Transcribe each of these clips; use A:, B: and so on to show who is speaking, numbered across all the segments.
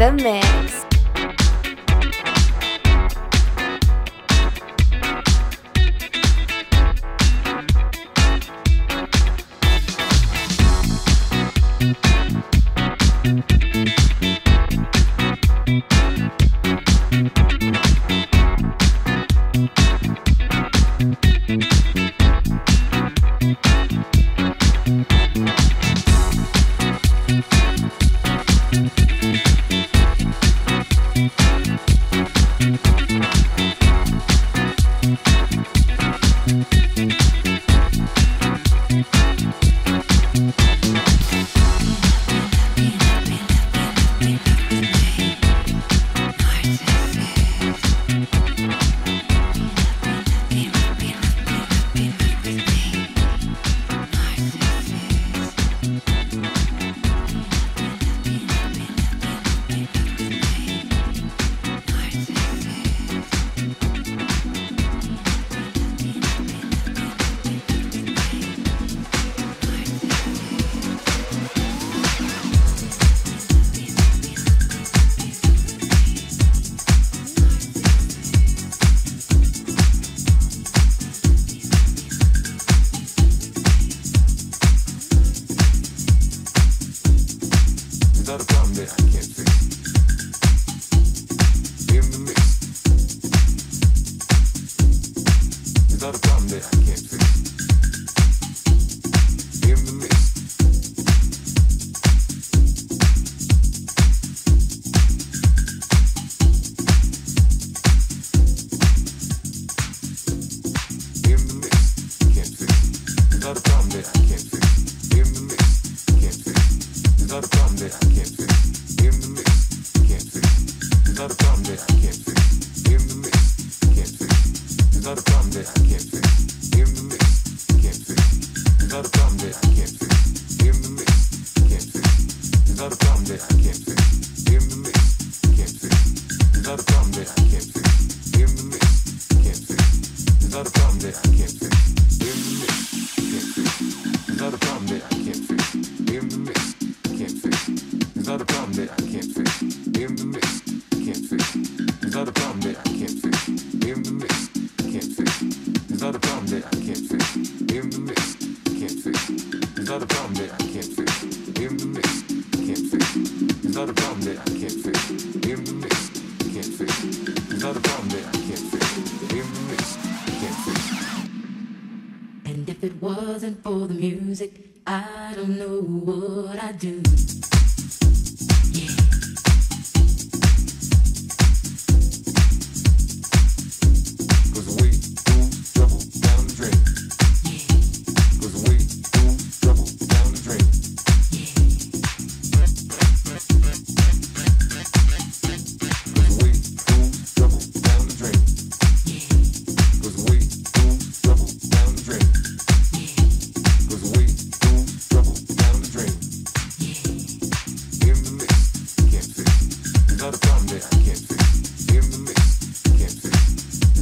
A: the mix.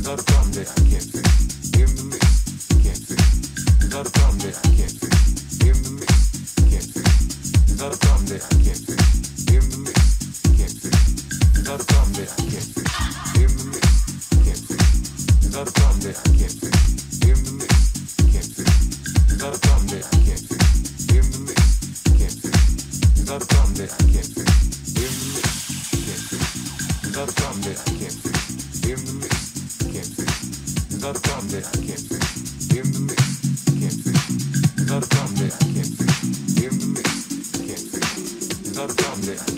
B: not that I can't fix. A problem that I can't fix. In the mix, can't fix. A problem that I can't fix. The mix, can't fix. A problem that I can't fix. The mix, can't fix. A problem that I can't fix. The mix, can't fix. A problem that I can't fix. The mix, can't fix. That a problem that I can't fix. The mix not a problem that I can't fix. In the mix, I can't fix. It's not a problem that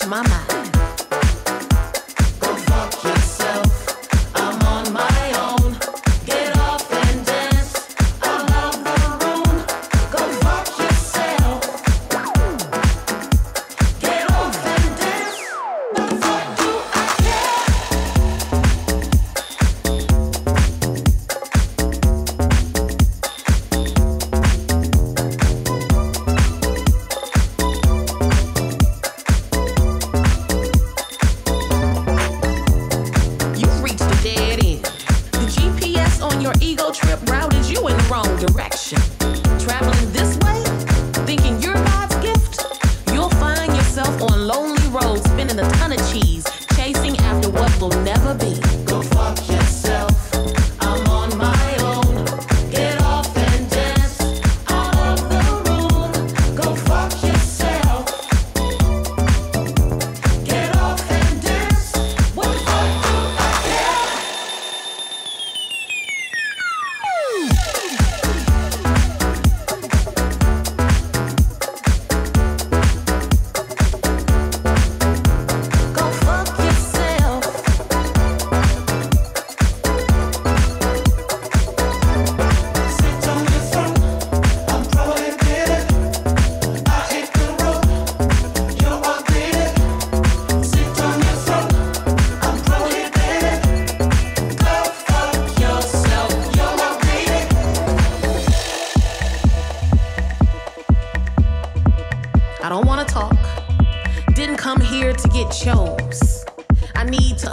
C: change my mind.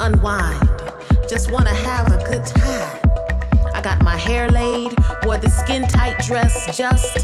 C: unwind. Just wanna have a good time. I got my hair laid, wore the skin tight dress just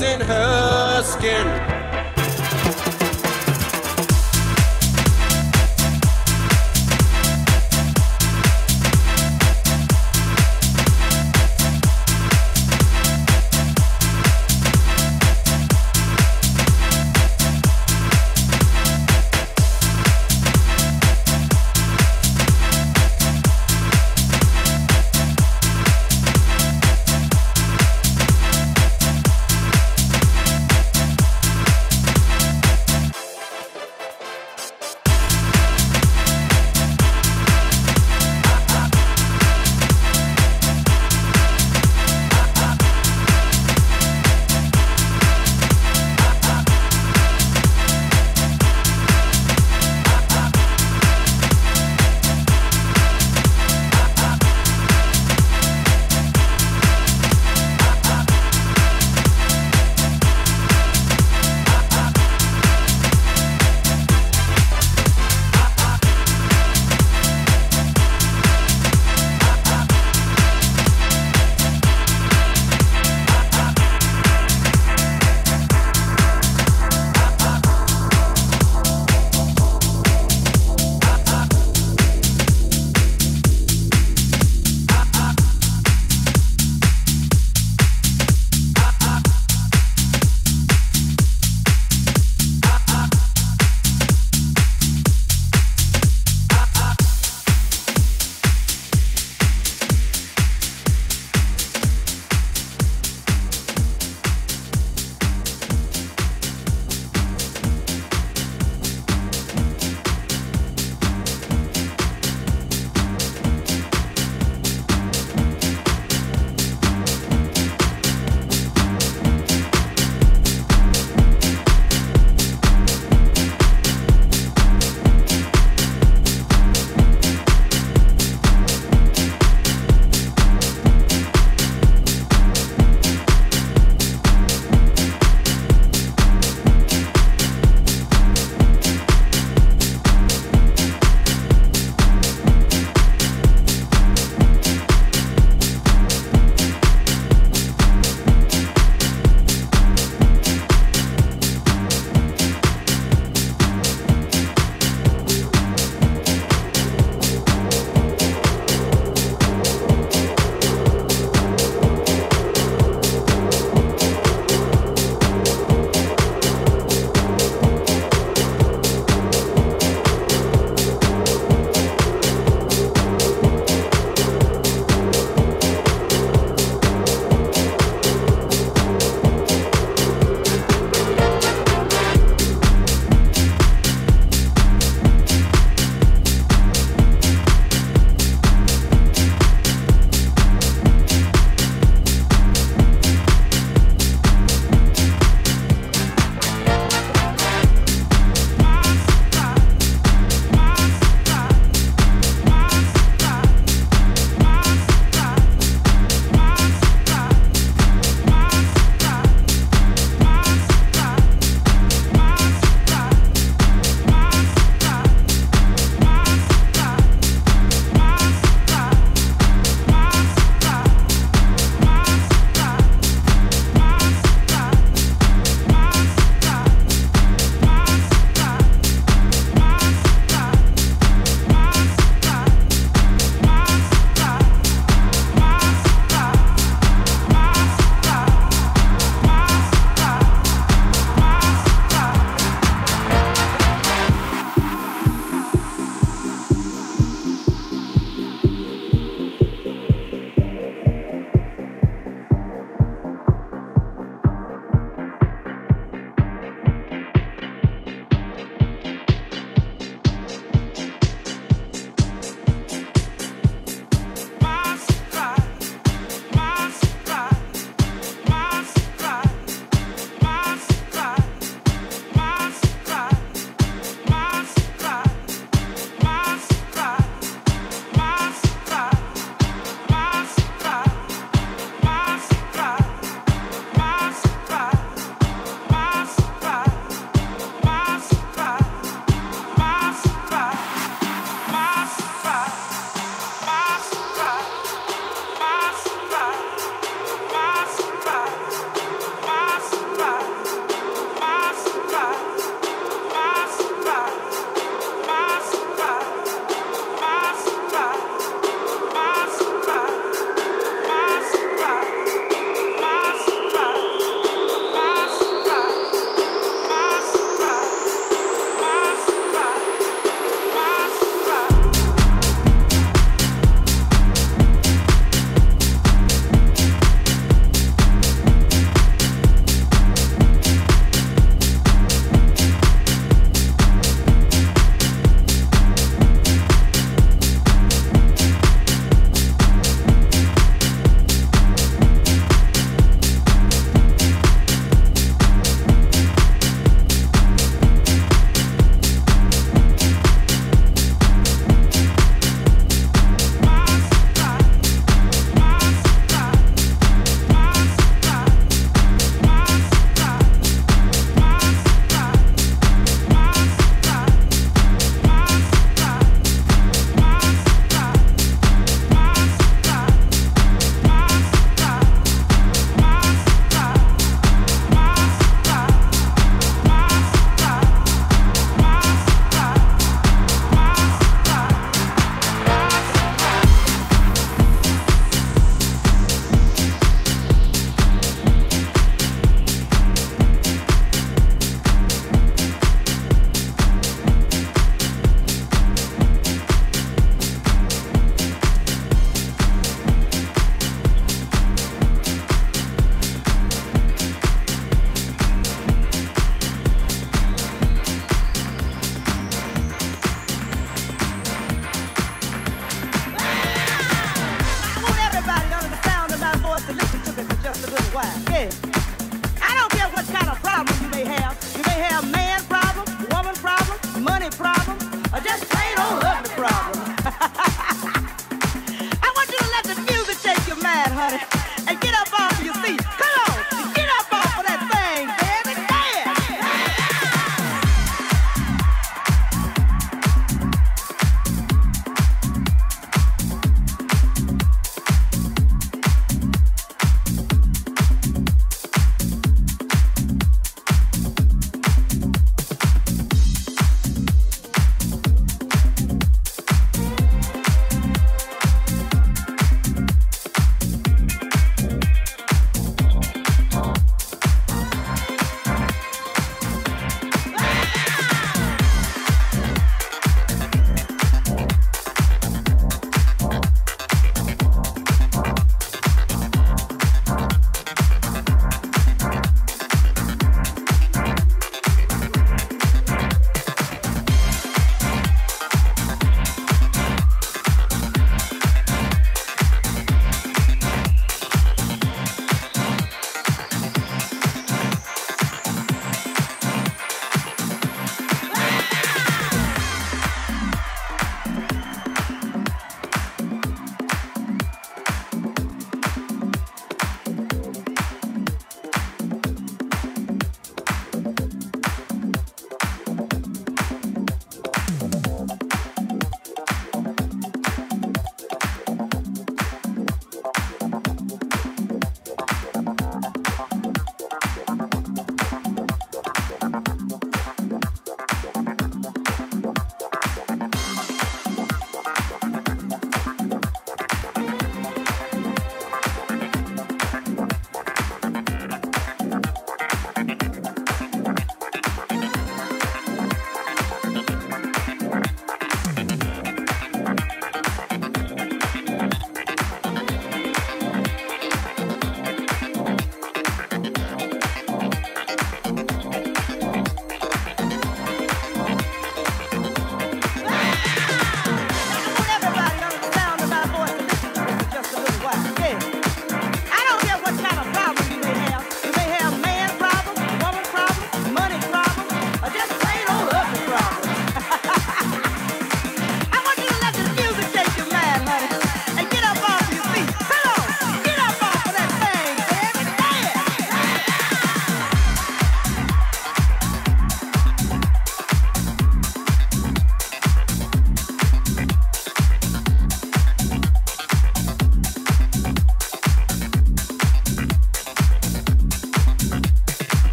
D: in her skin.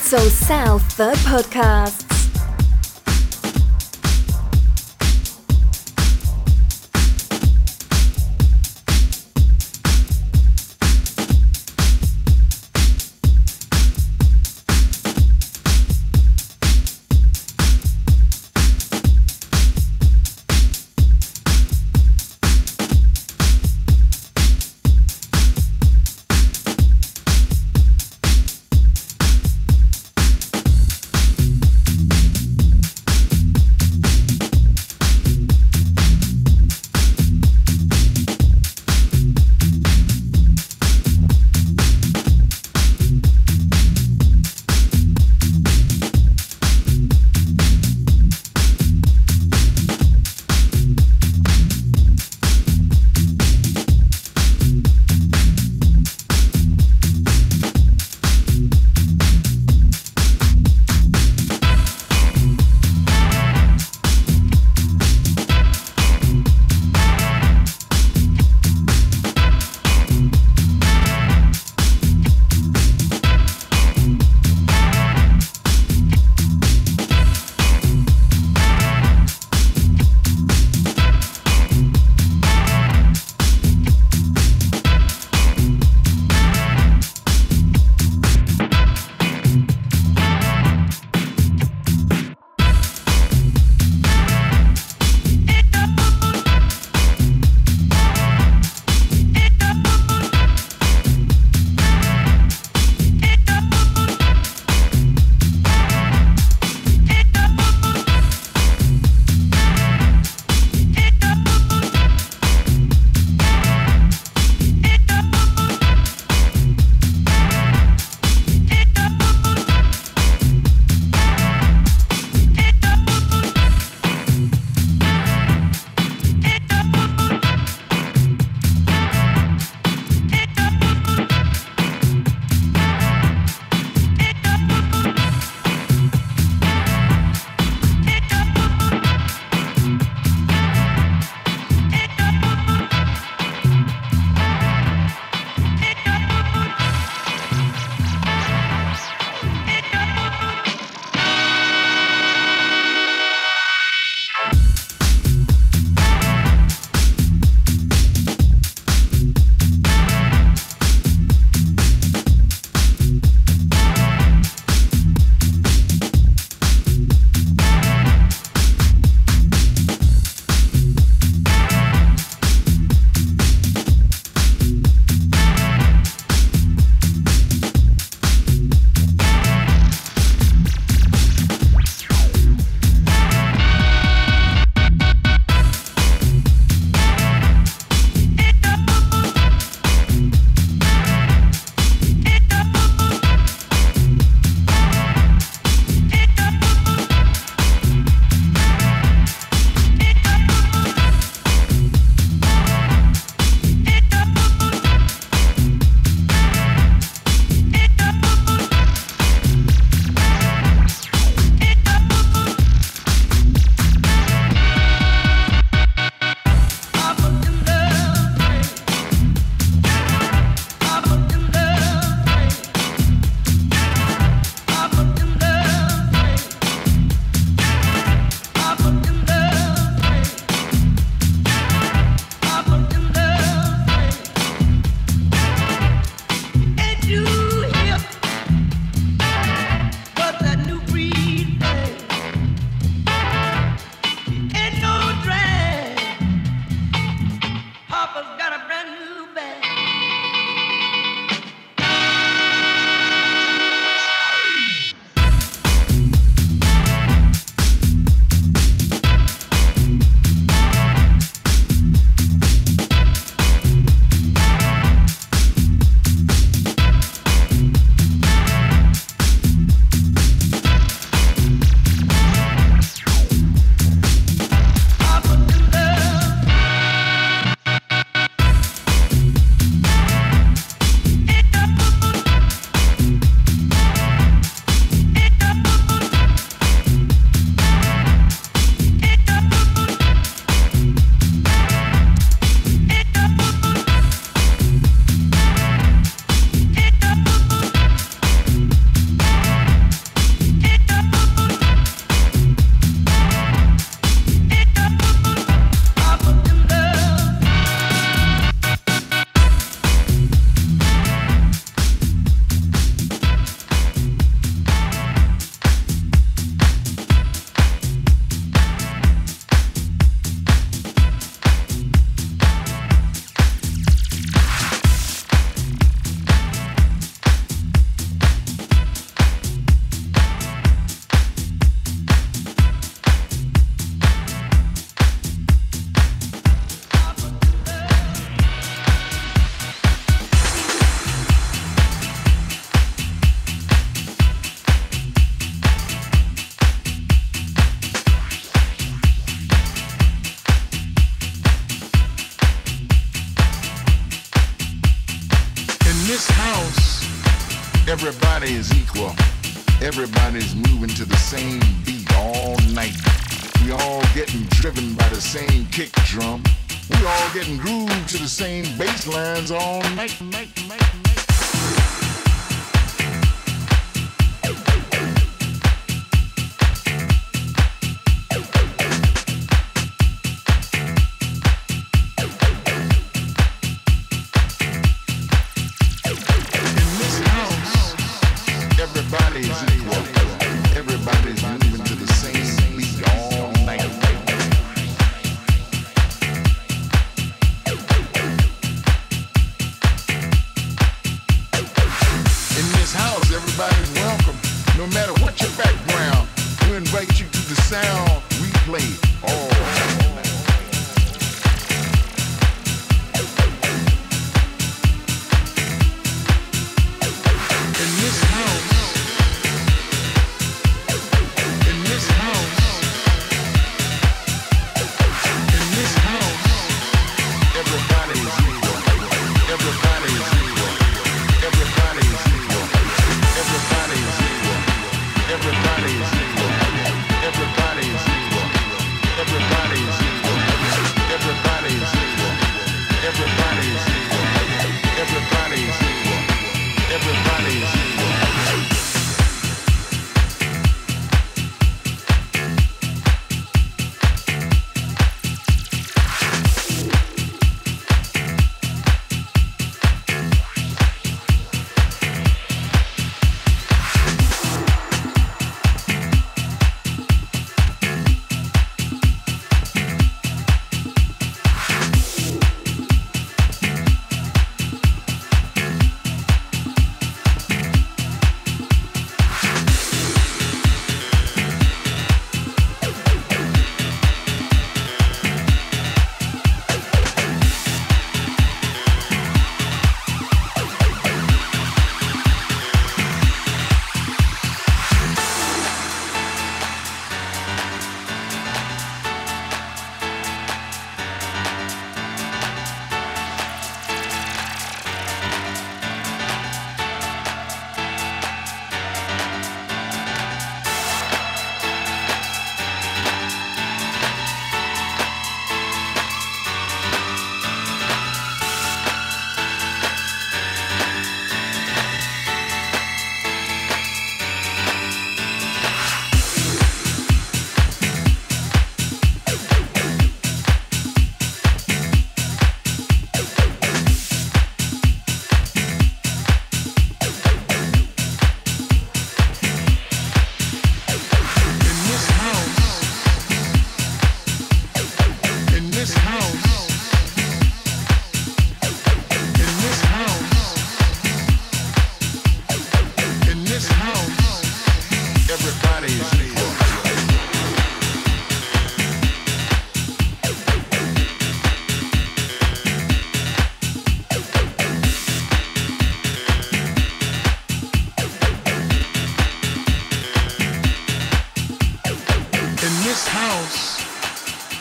A: Soul South, the podcast.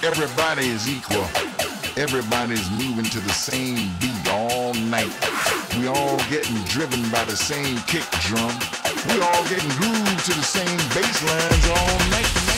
E: Everybody is equal. Everybody's moving to the same beat all night. We all getting driven by the same kick drum. We all getting grooved to the same bass lines all night.